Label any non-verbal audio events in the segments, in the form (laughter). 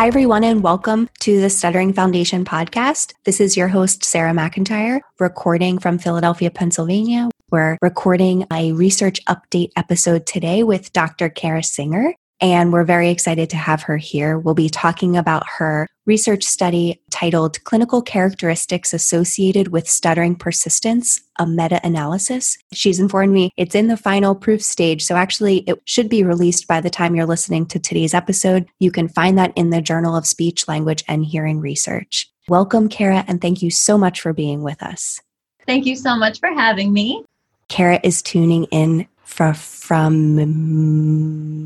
Hi, everyone, and welcome to the Stuttering Foundation podcast. This is your host, Sarah McIntyre, recording from Philadelphia, Pennsylvania. We're recording a research update episode today with Dr. Kara Singer, and we're very excited to have her here. We'll be talking about her research study titled Clinical Characteristics Associated with Stuttering Persistence, a meta analysis. She's informed me it's in the final proof stage, so actually it should be released by the time you're listening to today's episode. You can find that in the Journal of Speech, Language, and Hearing Research. Welcome, Kara, and thank you so much for being with us. Thank you so much for having me. Kara is tuning in from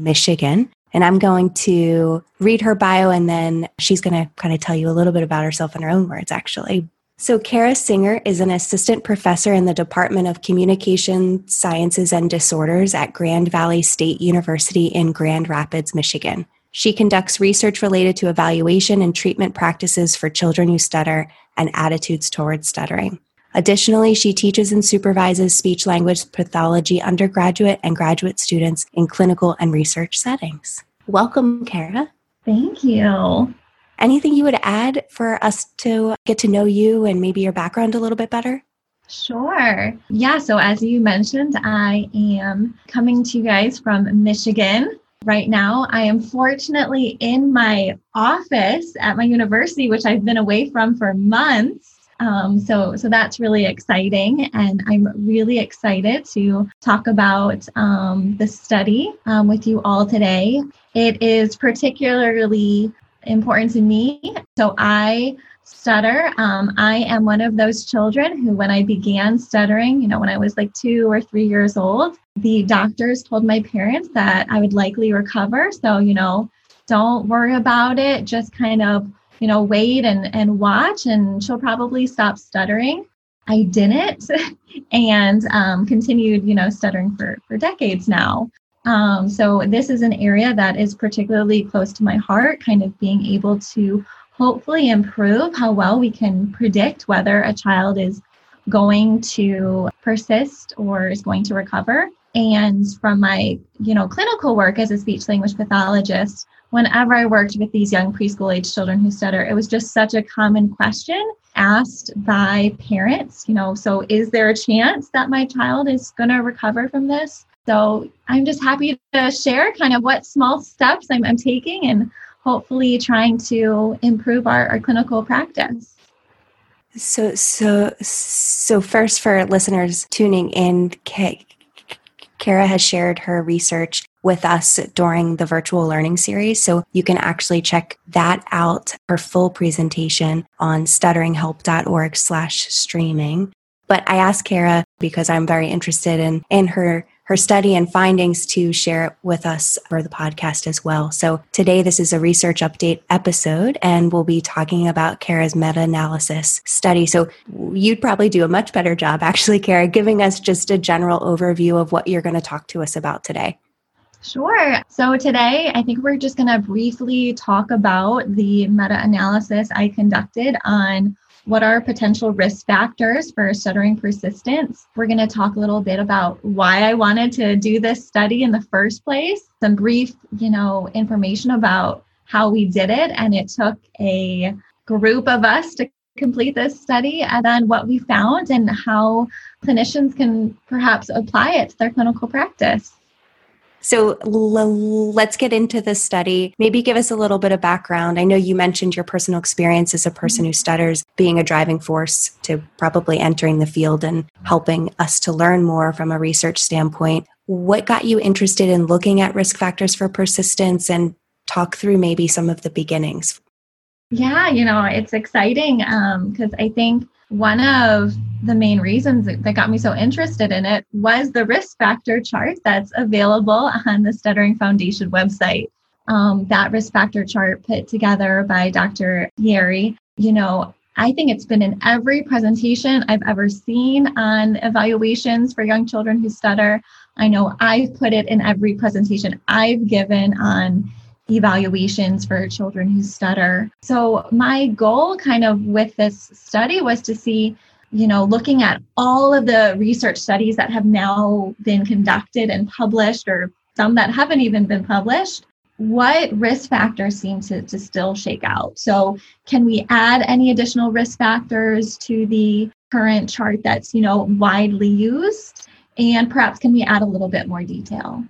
Michigan. And I'm going to read her bio and then she's going to kind of tell you a little bit about herself in her own words, actually. So, Kara Singer is an assistant professor in the Department of Communication Sciences and Disorders at Grand Valley State University in Grand Rapids, Michigan. She conducts research related to evaluation and treatment practices for children who stutter and attitudes towards stuttering. Additionally, she teaches and supervises speech language pathology undergraduate and graduate students in clinical and research settings. Welcome, Kara. Thank you. Anything you would add for us to get to know you and maybe your background a little bit better? Sure. Yeah. So, as you mentioned, I am coming to you guys from Michigan. Right now, I am fortunately in my office at my university, which I've been away from for months. Um, so, so that's really exciting, and I'm really excited to talk about um, the study um, with you all today. It is particularly important to me. So, I stutter. Um, I am one of those children who, when I began stuttering, you know, when I was like two or three years old, the doctors told my parents that I would likely recover. So, you know, don't worry about it. Just kind of you know, wait and, and watch, and she'll probably stop stuttering. I didn't (laughs) and um, continued, you know, stuttering for, for decades now. Um, so this is an area that is particularly close to my heart, kind of being able to hopefully improve how well we can predict whether a child is going to persist or is going to recover. And from my, you know, clinical work as a speech language pathologist, whenever I worked with these young preschool age children who stutter, it was just such a common question asked by parents. You know, so is there a chance that my child is going to recover from this? So I'm just happy to share kind of what small steps I'm, I'm taking and hopefully trying to improve our, our clinical practice. So, so, so first for listeners tuning in, Kara has shared her research with us during the virtual learning series. So you can actually check that out, her full presentation on stutteringhelp.org slash streaming. But I asked Kara because I'm very interested in, in her her study and findings to share it with us for the podcast as well. So today, this is a research update episode, and we'll be talking about Kara's meta analysis study. So you'd probably do a much better job, actually, Kara, giving us just a general overview of what you're going to talk to us about today. Sure. So today, I think we're just going to briefly talk about the meta analysis I conducted on what are potential risk factors for stuttering persistence. We're going to talk a little bit about why I wanted to do this study in the first place, some brief, you know, information about how we did it. And it took a group of us to complete this study and then what we found and how clinicians can perhaps apply it to their clinical practice. So l- let's get into this study. Maybe give us a little bit of background. I know you mentioned your personal experience as a person who stutters being a driving force to probably entering the field and helping us to learn more from a research standpoint. What got you interested in looking at risk factors for persistence and talk through maybe some of the beginnings? Yeah, you know, it's exciting because um, I think one of the main reasons that got me so interested in it was the risk factor chart that's available on the Stuttering Foundation website. Um, that risk factor chart put together by Dr. Yairi. You know, I think it's been in every presentation I've ever seen on evaluations for young children who stutter. I know I've put it in every presentation I've given on evaluations for children who stutter. So, my goal kind of with this study was to see, you know, looking at all of the research studies that have now been conducted and published, or some that haven't even been published, what risk factors seem to, to still shake out. So, can we add any additional risk factors to the current chart that's you know widely used? And perhaps can we add a little bit more detail?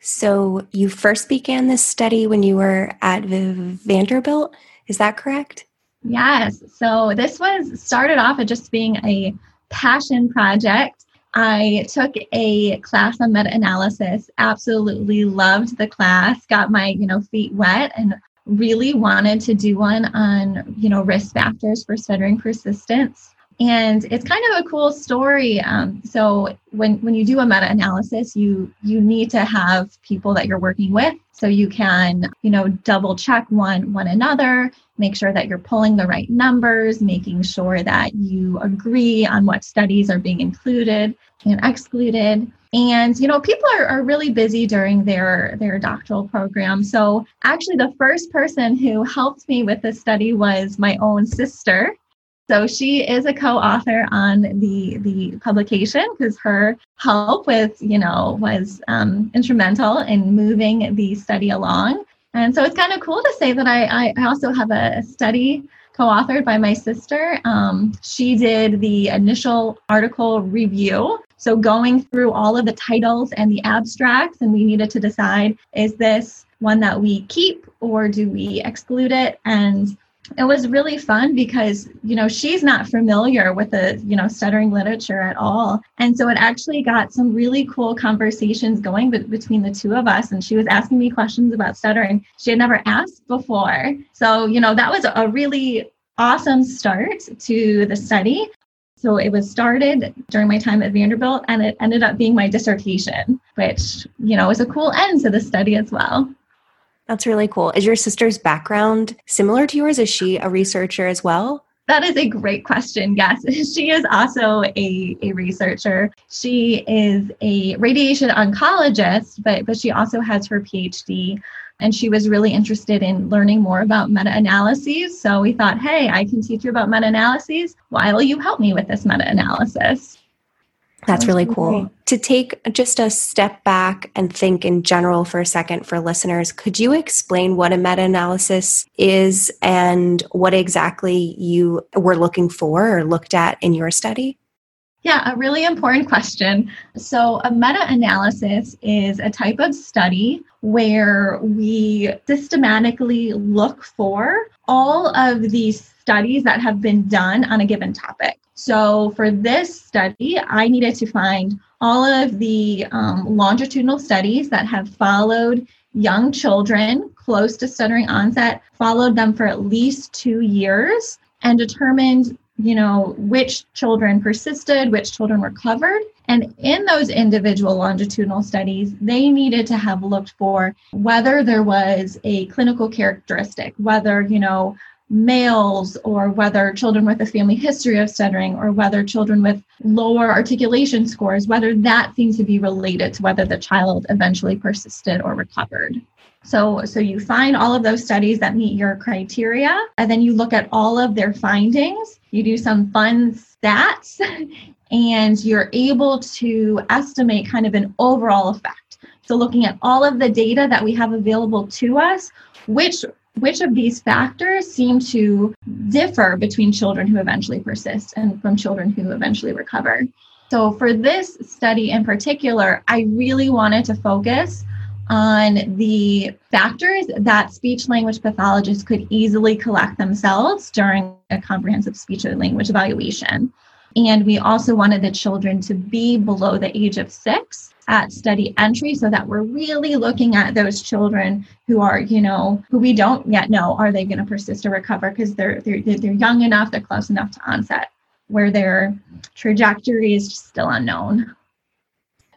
So, you first began this study when you were at Vanderbilt, is that correct? Yes. So, this was started off as just being a passion project I took a class on meta analysis, absolutely loved the class, got my, you know, feet wet and really wanted to do one on, you know, risk factors for stuttering persistence. And it's kind of a cool story. Um, so when when you do a meta analysis, you you need to have people that you're working with, so you can you know double check one one another, make sure that you're pulling the right numbers, making sure that you agree on what studies are being included and excluded. And you know people are, are really busy during their their doctoral program. So actually the first person who helped me with this study was my own sister so she is a co-author on the the publication because her help with you know was um, instrumental in moving the study along. And so it's kind of cool to say that i i also have a study co-authored by my sister. Um, she did the initial article review. So going through all of the titles and the abstracts, and we needed to decide is this one that we keep or do we exclude it? And it was really fun because you know she's not familiar with the you know stuttering literature at all. And so it actually got some really cool conversations going be- between the two of us. And she was asking me questions about stuttering she had never asked before. So you know that was a really awesome start to the study. So it was started during my time at Vanderbilt and it ended up being my dissertation, which, you know, was a cool end to the study as well. That's really cool. Is your sister's background similar to yours? Is she a researcher as well? That is a great question. Yes, (laughs) she is also a, a researcher. She is a radiation oncologist, but, but she also has her PhD and she was really interested in learning more about meta analyses. So we thought, hey, I can teach you about meta analyses. Why will you help me with this meta analysis? That's really cool. To take just a step back and think in general for a second for listeners, could you explain what a meta analysis is and what exactly you were looking for or looked at in your study? Yeah, a really important question. So, a meta analysis is a type of study where we systematically look for all of these studies that have been done on a given topic. So, for this study, I needed to find all of the um, longitudinal studies that have followed young children close to stuttering onset, followed them for at least two years, and determined you know, which children persisted, which children recovered. And in those individual longitudinal studies, they needed to have looked for whether there was a clinical characteristic, whether, you know, males or whether children with a family history of stuttering or whether children with lower articulation scores, whether that seems to be related to whether the child eventually persisted or recovered. So, so you find all of those studies that meet your criteria, and then you look at all of their findings. You do some fun stats, (laughs) and you're able to estimate kind of an overall effect. So, looking at all of the data that we have available to us, which which of these factors seem to differ between children who eventually persist and from children who eventually recover. So, for this study in particular, I really wanted to focus on the factors that speech language pathologists could easily collect themselves during a comprehensive speech and language evaluation. And we also wanted the children to be below the age of six at study entry so that we're really looking at those children who are, you know, who we don't yet know are they going to persist or recover because they're, they're, they're young enough, they're close enough to onset, where their trajectory is still unknown.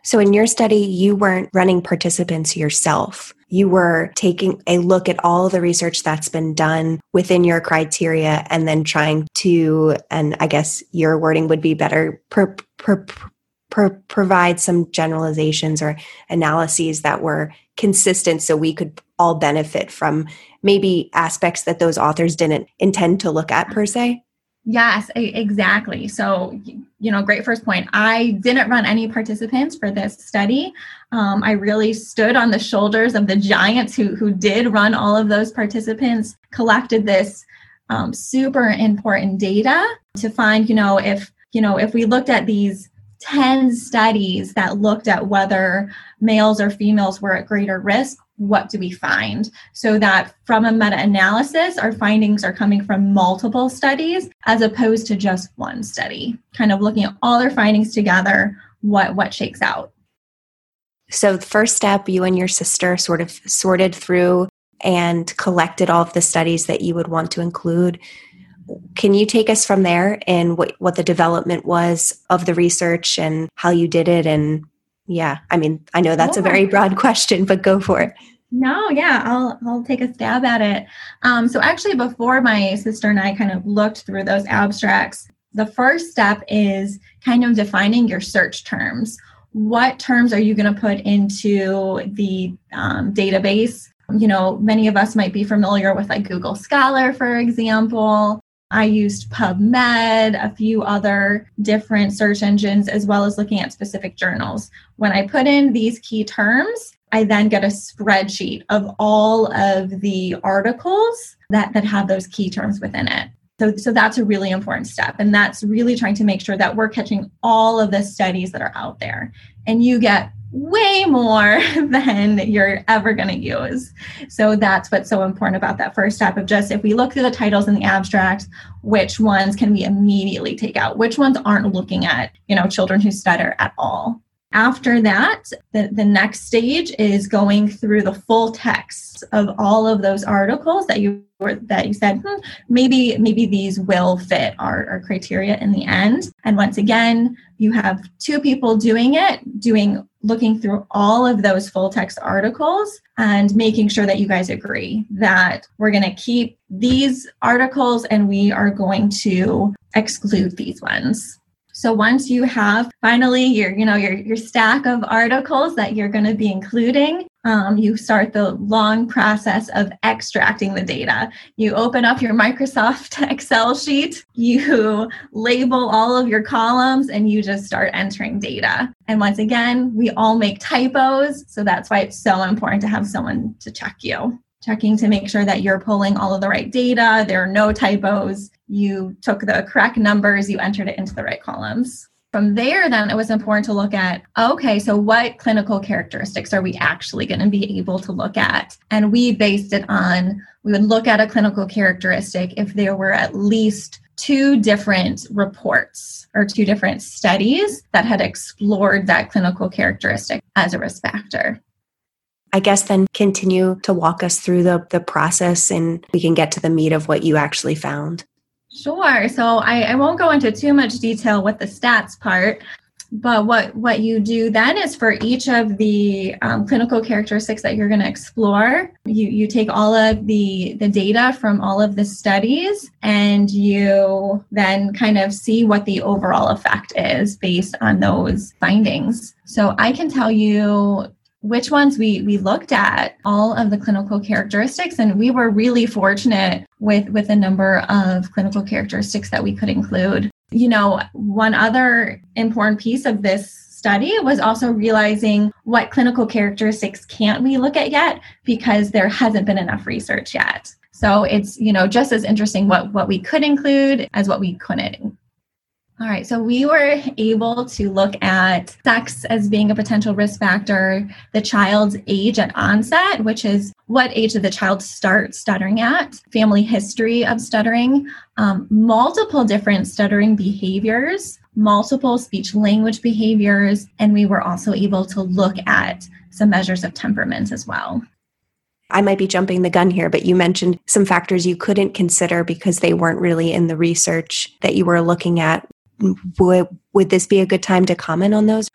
So, in your study, you weren't running participants yourself. You were taking a look at all the research that's been done within your criteria and then trying to, and I guess your wording would be better, per, per, per, provide some generalizations or analyses that were consistent so we could all benefit from maybe aspects that those authors didn't intend to look at per se? Yes, exactly. So, you know, great first point. I didn't run any participants for this study. Um, I really stood on the shoulders of the giants who, who did run all of those participants, collected this um, super important data to find, you know, if, you know, if we looked at these 10 studies that looked at whether males or females were at greater risk, what do we find? So that from a meta analysis, our findings are coming from multiple studies as opposed to just one study, kind of looking at all their findings together, what, what shakes out. So, the first step, you and your sister sort of sorted through and collected all of the studies that you would want to include. Can you take us from there and what, what the development was of the research and how you did it? And yeah, I mean, I know that's a very broad (laughs) question, but go for it. No, yeah, I'll I'll take a stab at it. Um, so actually, before my sister and I kind of looked through those abstracts, the first step is kind of defining your search terms. What terms are you going to put into the um, database? You know, many of us might be familiar with like Google Scholar, for example. I used PubMed, a few other different search engines, as well as looking at specific journals. When I put in these key terms, I then get a spreadsheet of all of the articles that, that have those key terms within it. So, so that's a really important step. And that's really trying to make sure that we're catching all of the studies that are out there. And you get way more (laughs) than you're ever going to use. So that's what's so important about that first step of just if we look through the titles and the abstracts, which ones can we immediately take out? Which ones aren't looking at, you know, children who stutter at all? After that, the, the next stage is going through the full text of all of those articles that you were that you said hmm, maybe maybe these will fit our, our criteria in the end. And once again, you have two people doing it, doing looking through all of those full text articles and making sure that you guys agree that we're going to keep these articles and we are going to exclude these ones. So once you have finally your, you know, your, your stack of articles that you're going to be including, um, you start the long process of extracting the data. You open up your Microsoft (laughs) Excel sheet, you label all of your columns, and you just start entering data. And once again, we all make typos. So that's why it's so important to have someone to check you checking to make sure that you're pulling all of the right data, there are no typos, you took the correct numbers, you entered it into the right columns. From there, then it was important to look at okay, so what clinical characteristics are we actually going to be able to look at? And we based it on we would look at a clinical characteristic if there were at least two different reports or two different studies that had explored that clinical characteristic as a risk factor. I guess then continue to walk us through the, the process and we can get to the meat of what you actually found. Sure. So I, I won't go into too much detail with the stats part, but what, what you do then is for each of the um, clinical characteristics that you're going to explore, you, you take all of the, the data from all of the studies and you then kind of see what the overall effect is based on those findings. So I can tell you which ones we we looked at all of the clinical characteristics and we were really fortunate with with a number of clinical characteristics that we could include. You know one other important piece of this study was also realizing what clinical characteristics can't we look at yet because there hasn't been enough research yet. So it's you know just as interesting what what we could include as what we couldn't all right, so we were able to look at sex as being a potential risk factor, the child's age at onset, which is what age did the child start stuttering at, family history of stuttering, um, multiple different stuttering behaviors, multiple speech language behaviors, and we were also able to look at some measures of temperament as well. I might be jumping the gun here, but you mentioned some factors you couldn't consider because they weren't really in the research that you were looking at would would this be a good time to comment on those?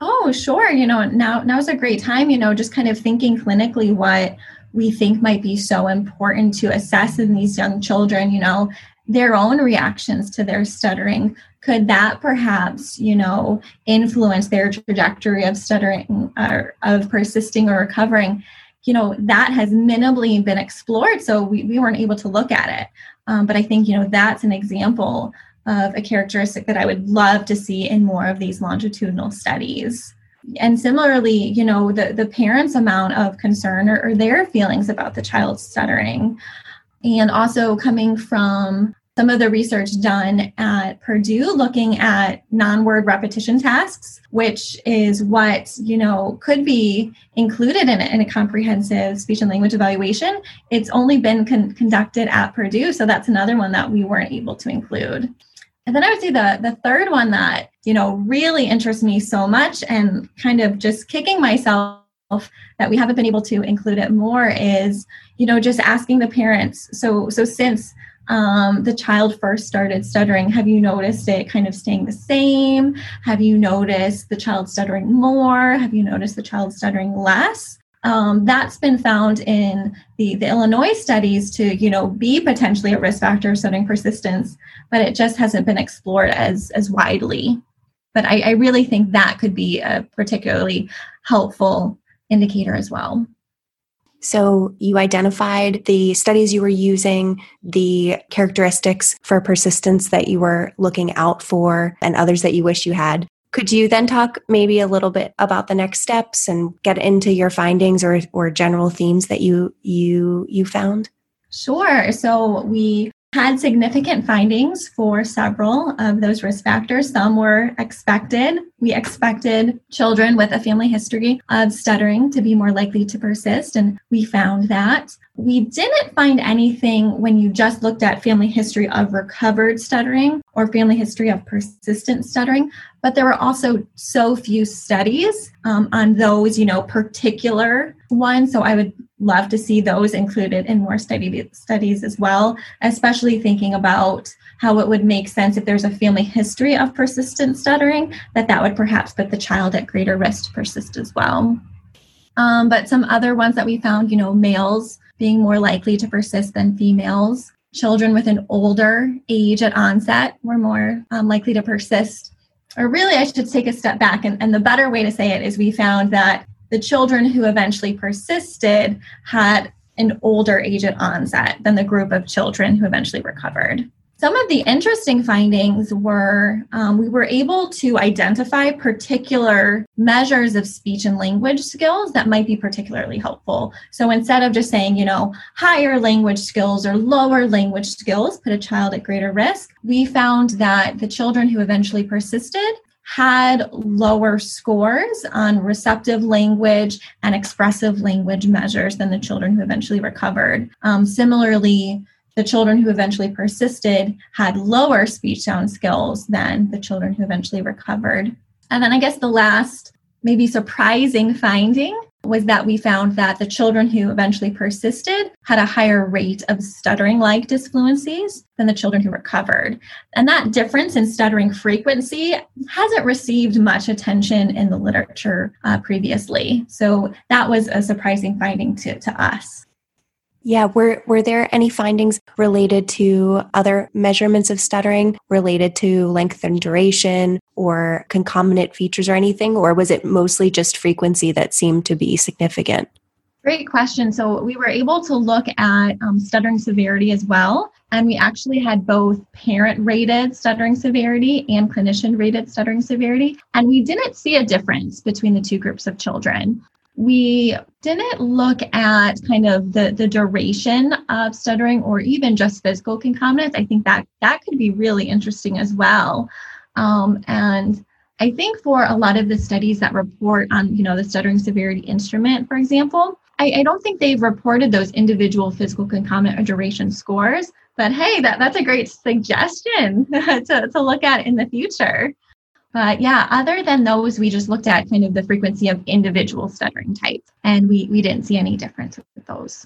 Oh, sure. You know, now now's a great time, you know, just kind of thinking clinically what we think might be so important to assess in these young children, you know, their own reactions to their stuttering. Could that perhaps, you know, influence their trajectory of stuttering or of persisting or recovering? You know, that has minimally been explored, so we, we weren't able to look at it. Um, but I think, you know, that's an example of a characteristic that I would love to see in more of these longitudinal studies. and similarly you know the, the parents amount of concern or, or their feelings about the child stuttering and also coming from some of the research done at Purdue looking at non-word repetition tasks, which is what you know could be included in a, in a comprehensive speech and language evaluation. It's only been con- conducted at Purdue, so that's another one that we weren't able to include. And then I would say the the third one that you know really interests me so much and kind of just kicking myself that we haven't been able to include it more is you know just asking the parents so so since um, the child first started stuttering, have you noticed it kind of staying the same? Have you noticed the child stuttering more? Have you noticed the child stuttering less? Um, that's been found in the, the Illinois studies to, you know, be potentially a risk factor of stuttering persistence, but it just hasn't been explored as as widely. But I, I really think that could be a particularly helpful indicator as well. So you identified the studies you were using, the characteristics for persistence that you were looking out for, and others that you wish you had. Could you then talk maybe a little bit about the next steps and get into your findings or, or general themes that you you you found? Sure. So we had significant findings for several of those risk factors. Some were expected. We expected children with a family history of stuttering to be more likely to persist, and we found that. We didn't find anything when you just looked at family history of recovered stuttering or family history of persistent stuttering, but there were also so few studies um, on those, you know, particular ones. So I would love to see those included in more study studies as well, especially thinking about how it would make sense if there's a family history of persistent stuttering, that that would perhaps put the child at greater risk to persist as well. Um, but some other ones that we found, you know, males being more likely to persist than females. Children with an older age at onset were more um, likely to persist. Or really, I should take a step back. And, and the better way to say it is we found that the children who eventually persisted had an older age at onset than the group of children who eventually recovered. Some of the interesting findings were um, we were able to identify particular measures of speech and language skills that might be particularly helpful. So instead of just saying, you know, higher language skills or lower language skills put a child at greater risk, we found that the children who eventually persisted had lower scores on receptive language and expressive language measures than the children who eventually recovered. Um, similarly, the children who eventually persisted had lower speech sound skills than the children who eventually recovered. And then I guess the last, maybe surprising finding was that we found that the children who eventually persisted had a higher rate of stuttering like disfluencies than the children who recovered. And that difference in stuttering frequency hasn't received much attention in the literature uh, previously. So that was a surprising finding to, to us. Yeah, were were there any findings related to other measurements of stuttering related to length and duration or concomitant features or anything or was it mostly just frequency that seemed to be significant? Great question. So we were able to look at um, stuttering severity as well. And we actually had both parent rated stuttering severity and clinician rated stuttering severity. And we didn't see a difference between the two groups of children we didn't look at kind of the, the duration of stuttering or even just physical concomitants. I think that that could be really interesting as well. Um, and I think for a lot of the studies that report on, you know, the stuttering severity instrument, for example, I, I don't think they've reported those individual physical concomitant or duration scores. But hey, that, that's a great suggestion (laughs) to, to look at in the future. But yeah, other than those, we just looked at kind of the frequency of individual stuttering types, and we, we didn't see any difference with those.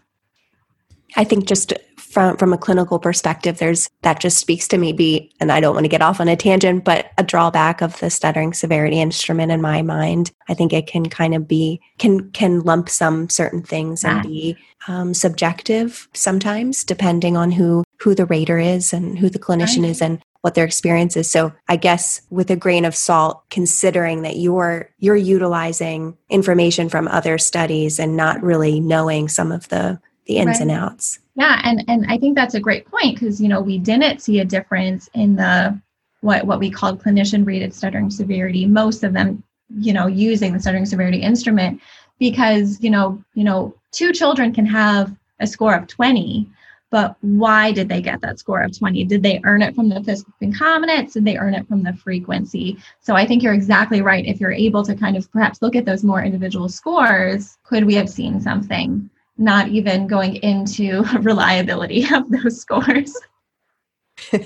I think just from from a clinical perspective, there's that just speaks to maybe, and I don't want to get off on a tangent, but a drawback of the stuttering severity instrument in my mind. I think it can kind of be can can lump some certain things and be um, subjective sometimes, depending on who who the rater is and who the clinician right. is and what their experience is. So I guess with a grain of salt, considering that you're you're utilizing information from other studies and not really knowing some of the the ins right. and outs. Yeah, and and I think that's a great point because you know we didn't see a difference in the what what we called clinician rated stuttering severity. Most of them you know, using the stuttering severity instrument because, you know, you know, two children can have a score of 20, but why did they get that score of 20 did they earn it from the physical concomitants did they earn it from the frequency? So i think you're exactly right. If you're able to kind of perhaps look at those more individual scores could we have seen something? Not even going into (laughs) reliability (laughs) of those scores. (laughs)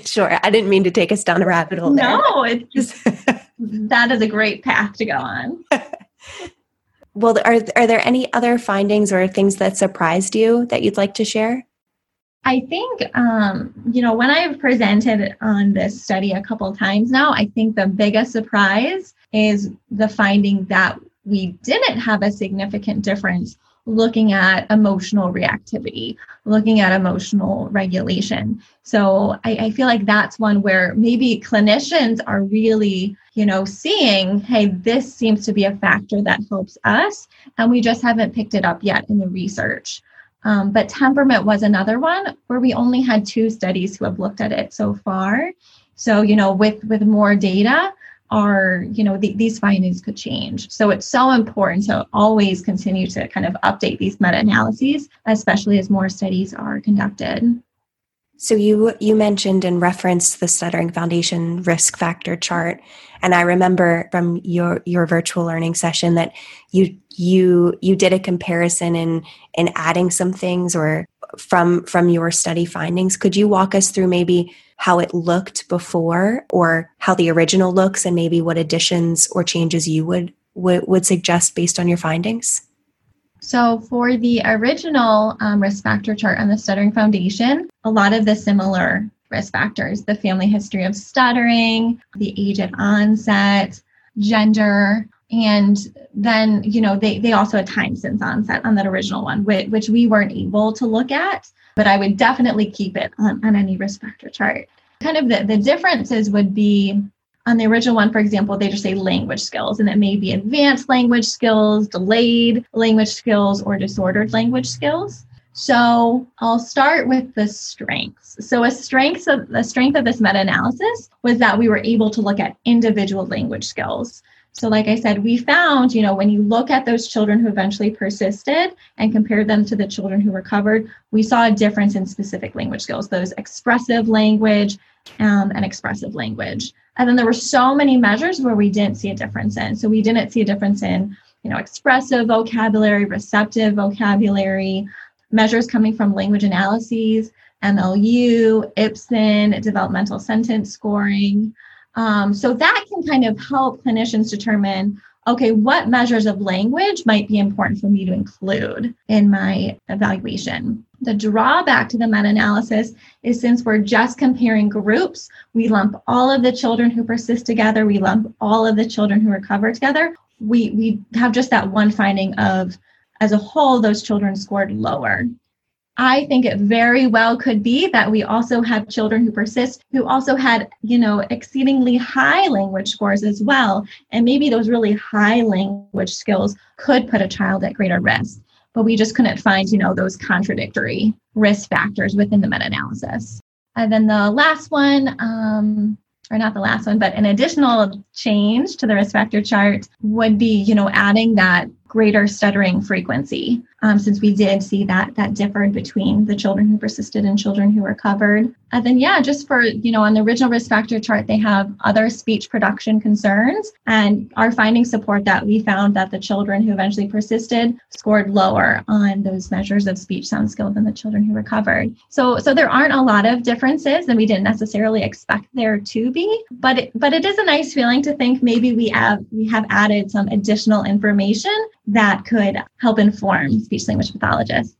Sure i didn't mean to take us down a rabbit hole there. no it's just that is a great path to go on. Well are, are there any other findings or things that surprised you that you'd like to share I think, um, you know, when I've presented on this study a couple times now, I think the biggest surprise is the finding that we didn't have a significant difference looking at emotional reactivity, looking at emotional regulation. So I, I, feel like that's one where maybe clinicians are really, you know, seeing, hey, this seems to be a factor that helps us, and we just haven't picked it up yet in the research. Um, but temperament was another one where we only had two studies who have looked at it so far. So, you know, with with more data, our you know the, these findings could change. So it's so important to always continue to kind of update these meta-analyses, especially as more studies are conducted. So you you mentioned and referenced the Stuttering Foundation risk factor chart, and I remember from your your virtual learning session that you you you did a comparison in in adding some things or from from your study findings. Could you walk us through maybe how it looked before, or how the original looks, and maybe what additions or changes you would would, would suggest based on your findings? So, for the original um, risk factor chart on the Stuttering Foundation, a lot of the similar risk factors the family history of stuttering, the age at onset, gender, and then you know they, they also had time since onset on that original one which, which we weren't able to look at but i would definitely keep it on, on any risk factor chart. Kind of the, the differences would be on the original one, for example, they just say language skills, and it may be advanced language skills, delayed language skills, or disordered language skills. So I'll start with the strengths. So a strength of the strength of this meta-analysis was that we were able to look at individual language skills. So like I said, we found, you know, when you look at those children who eventually persisted and compared them to the children who recovered, we saw a difference in specific language skills, those expressive language um, and expressive language. And then there were so many measures where we didn't see a difference in. So we didn't see a difference in, you know, expressive vocabulary, receptive vocabulary, measures coming from language analyses, MLU, IPSyn, developmental sentence scoring. Um, so that can kind of help clinicians determine okay, what measures of language might be important for me to include in my evaluation? The drawback to the meta analysis is since we're just comparing groups, we lump all of the children who persist together, we lump all of the children who recover together. We, we have just that one finding of, as a whole, those children scored lower. I think it very well could be that we also have children who persist who also had, you know, exceedingly high language scores as well. And maybe those really high language skills could put a child at greater risk. But we just couldn't find, you know, those contradictory risk factors within the meta analysis. And then the last one, um, or not the last one, but an additional change to the risk factor chart would be, you know, adding that greater stuttering frequency um, since we did see that that differed between the children who persisted and children who recovered. And then, yeah, just for, you know, on the original risk factor chart, they have other speech production concerns. And our findings support that. We found that the children who eventually persisted scored lower on those measures of speech sound skill than the children who recovered. So, so there aren't a lot of differences, and we didn't necessarily expect there to be. But it, but it is a nice feeling to think maybe we have we have added some additional information that could help inform speech language pathologists.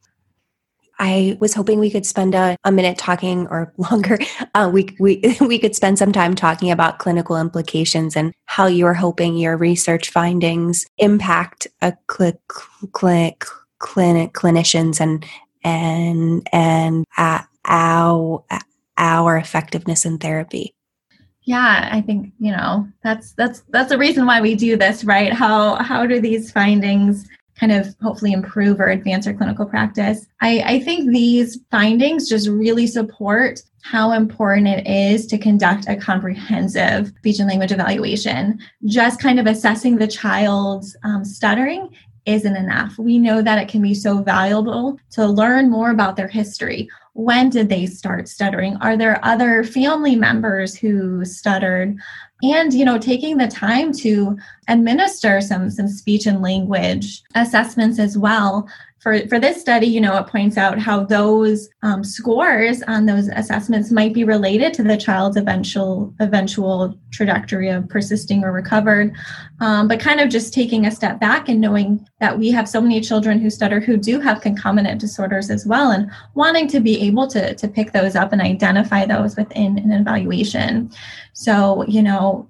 I was hoping we could spend a, a minute talking or (laughs) longer. Uh, we, we, (laughs) we could spend some time talking about clinical implications and how you're hoping your research findings impact a cl- clinic, clinic clinicians and, and, and uh, our, our effectiveness in therapy yeah i think you know that's that's that's the reason why we do this right how how do these findings kind of hopefully improve or advance our clinical practice. I, I think these findings just really support how important it is to conduct a comprehensive speech and language evaluation. Just kind of assessing the child's um, stuttering isn't enough. We know that it can be so valuable to learn more about their history. When did they start stuttering? Are there other family members who stuttered? And you know, taking the time to administer some some speech and language assessments as well for, for this study, you know, it points out how those um, scores on those assessments might be related to the child's eventual eventual trajectory of persisting or recovered. Um, but kind of just taking a step back and knowing that we have so many children who stutter who do have concomitant disorders as well, and wanting to be able to to pick those up and identify those within an evaluation. So, you know,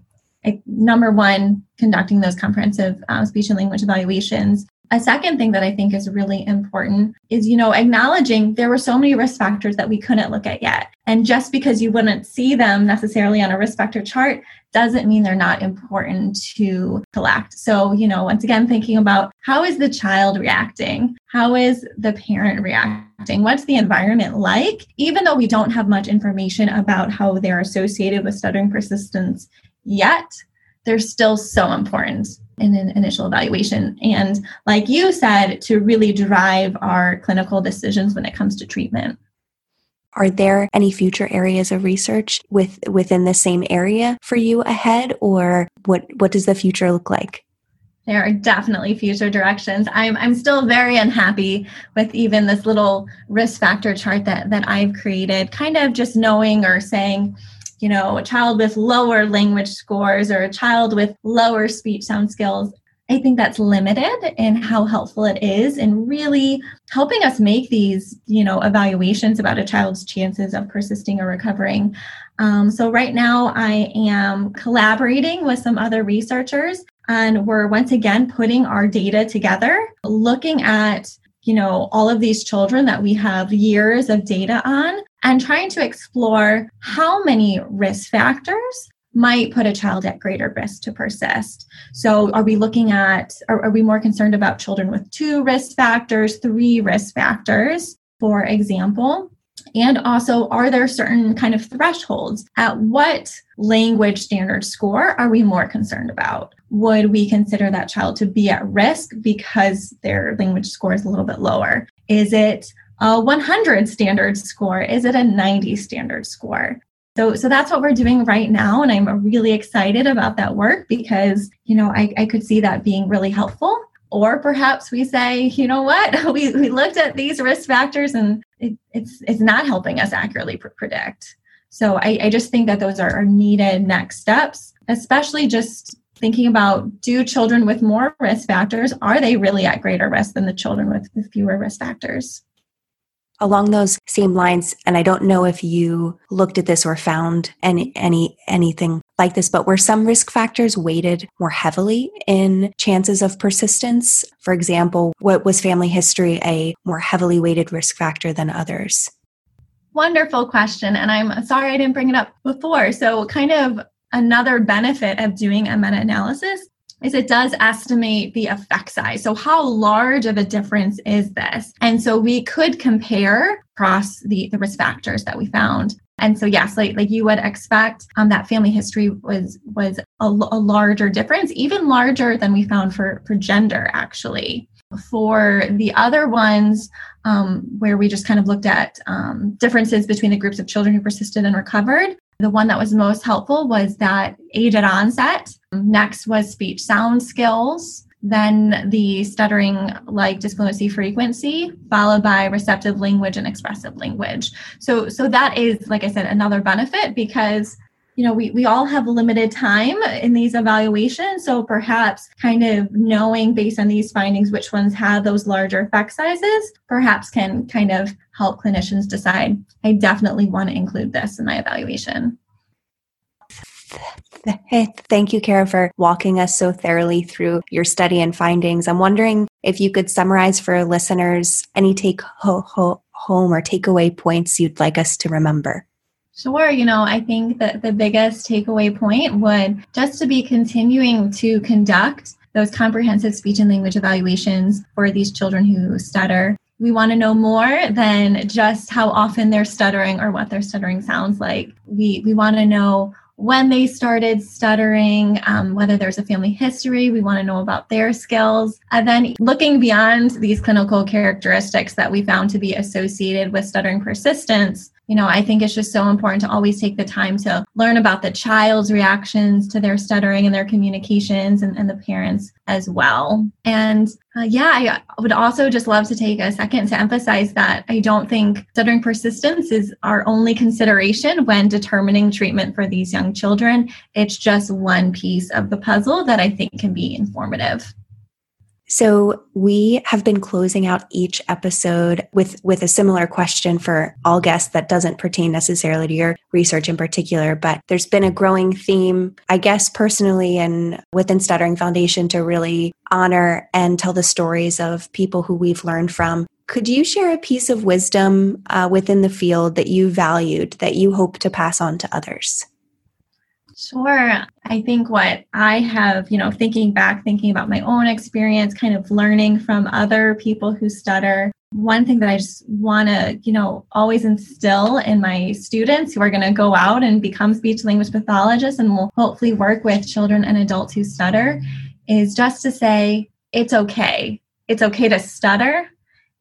number one, conducting those comprehensive uh, speech and language evaluations a second thing that I think is really important is, you know, acknowledging there were so many risk factors that we couldn't look at yet. And just because you wouldn't see them necessarily on a risk factor chart doesn't mean they're not important to collect. So, you know, once again, thinking about how is the child reacting? How is the parent reacting? What's the environment like? Even though we don't have much information about how they're associated with stuttering persistence yet, they're still so important in an initial evaluation. And like you said, to really drive our clinical decisions when it comes to treatment. Are there any future areas of research with within the same area for you ahead, or what what does the future look like? There are definitely future directions. I'm I'm still very unhappy with even this little risk factor chart that that I've created, kind of just knowing or saying, you know, a child with lower language scores or a child with lower speech sound skills. I think that's limited in how helpful it is in really helping us make these, you know, evaluations about a child's chances of persisting or recovering. Um, so right now I am collaborating with some other researchers and we're once again putting our data together, looking at you know all of these children that we have years of data on and trying to explore how many risk factors might put a child at greater risk to persist. So, are we looking at, are, are, we more concerned about children with two risk factors, three risk factors, for example? And also, are there certain kind of thresholds? At what language standard score are we more concerned about? Would we consider that child to be at risk because their language score is a little bit lower? Is it a 100 standard score? Is it a 90 standard score? So, so that's what we're doing right now. And I'm really excited about that work because, you know, I, I could see that being really helpful. Or perhaps we say, you know what, (laughs) we, we looked at these risk factors and it, it's, it's not helping us accurately pr- predict. So I, I just think that those are, are needed next steps, especially just thinking about do children with more risk factors, are they really at greater risk than the children with, with fewer risk factors? Along those same lines and i don't know if you looked at this or found any any anything like this but were some risk factors weighted more heavily in chances of persistence? For example what was family history a more heavily weighted risk factor than others? Wonderful question and i'm sorry i didn't bring it up before. So kind of another benefit of doing a meta-analysis is it does estimate the effect size. So how large of a difference is this? And so we could compare across the, the risk factors that we found. And so yes, like like you would expect, um, that family history was was a, a larger difference, even larger than we found for for gender actually. For the other ones, um, where we just kind of looked at um, differences between the groups of children who persisted and recovered, the one that was most helpful was that age at onset. Next was speech sound skills, then the stuttering like disfluency frequency, followed by receptive language and expressive language. So, so that is, like I said, another benefit because you know we, we all have limited time in these evaluations so perhaps kind of knowing based on these findings which ones have those larger effect sizes perhaps can kind of help clinicians decide i definitely want to include this in my evaluation (laughs) Thank you, Kara, for walking us so thoroughly through your study and findings. I'm wondering if you could summarize for listeners any take home or takeaway points you'd like us to remember. Sure. You know, I think that the biggest takeaway point would just to be continuing to conduct those comprehensive speech and language evaluations for these children who stutter. We want to know more than just how often they're stuttering or what their stuttering sounds like. We, we want to know when they started stuttering, um, whether there's a family history, we want to know about their skills. And then looking beyond these clinical characteristics that we found to be associated with stuttering persistence, you know, I think it's just so important to always take the time to learn about the child's reactions to their stuttering and their communications and, and the parents as well. And uh, yeah, I would also just love to take a second to emphasize that I don't think stuttering persistence is our only consideration when determining treatment for these young children. It's just one piece of the puzzle that I think can be informative. So we have been closing out each episode with with a similar question for all guests that doesn't pertain necessarily to your research in particular, but there's been a growing theme, I guess personally and within Stuttering Foundation to really honor and tell the stories of people who we've learned from. Could you share a piece of wisdom uh, within the field that you valued that you hope to pass on to others? Sure. I think what I have, you know, thinking back, thinking about my own experience, kind of learning from other people who stutter. One thing that I just want to, you know, always instill in my students who are going to go out and become speech language pathologists and will hopefully work with children and adults who stutter is just to say, it's okay. It's okay to stutter.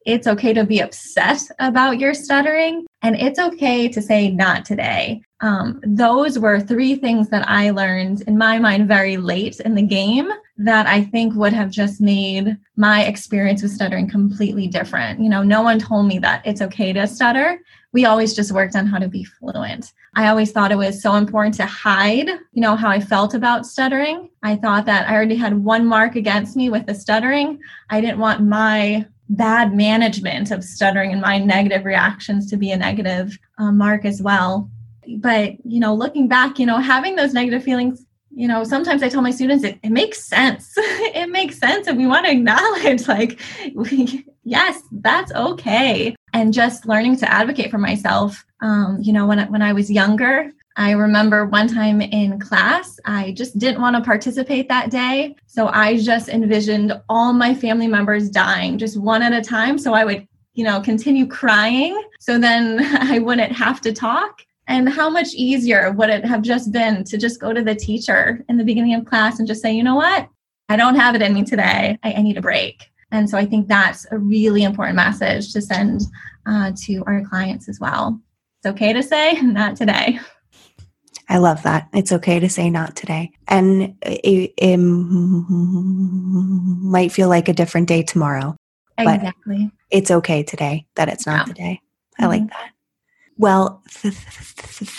It's okay to be upset about your stuttering. And it's okay to say, not today. Um, those were three things that I learned in my mind very late in the game that I think would have just made my experience with stuttering completely different. You know, no one told me that it's okay to stutter. We always just worked on how to be fluent. I always thought it was so important to hide, you know, how I felt about stuttering. I thought that I already had one mark against me with the stuttering. I didn't want my bad management of stuttering and my negative reactions to be a negative uh, mark as well but you know looking back you know having those negative feelings you know sometimes i tell my students it, it makes sense. (laughs) It makes sense and we want to acknowledge (laughs) like we, yes that's okay. And just learning to advocate for myself um, you know when, when i was younger i remember one time in class i just didn't want to participate that day. So i just envisioned all my family members dying just one at a time. So i would you know continue crying. So then (laughs) i wouldn't have to talk and how much easier would it have just been to just go to the teacher in the beginning of class and just say, you know what? I don't have it in me today. I, I need a break. And so I think that's a really important message to send uh, to our clients as well. It's okay to say, (laughs) not today. I love that. It's okay to say not today. And it, it might feel like a different day tomorrow. Exactly. it's okay today that it's not yeah. the day. I mm-hmm. like that. Well, th- th- th-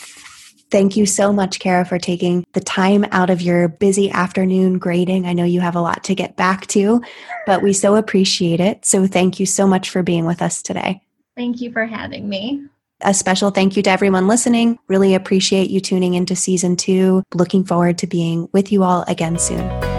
thank you so much, Kara, for taking the time out of your busy afternoon grading. I know you have a lot to get back to, but we so appreciate it. So thank you so much for being with us today. Thank you for having me. A special thank you to everyone listening. Really appreciate you tuning into season two. Looking forward to being with you all again soon.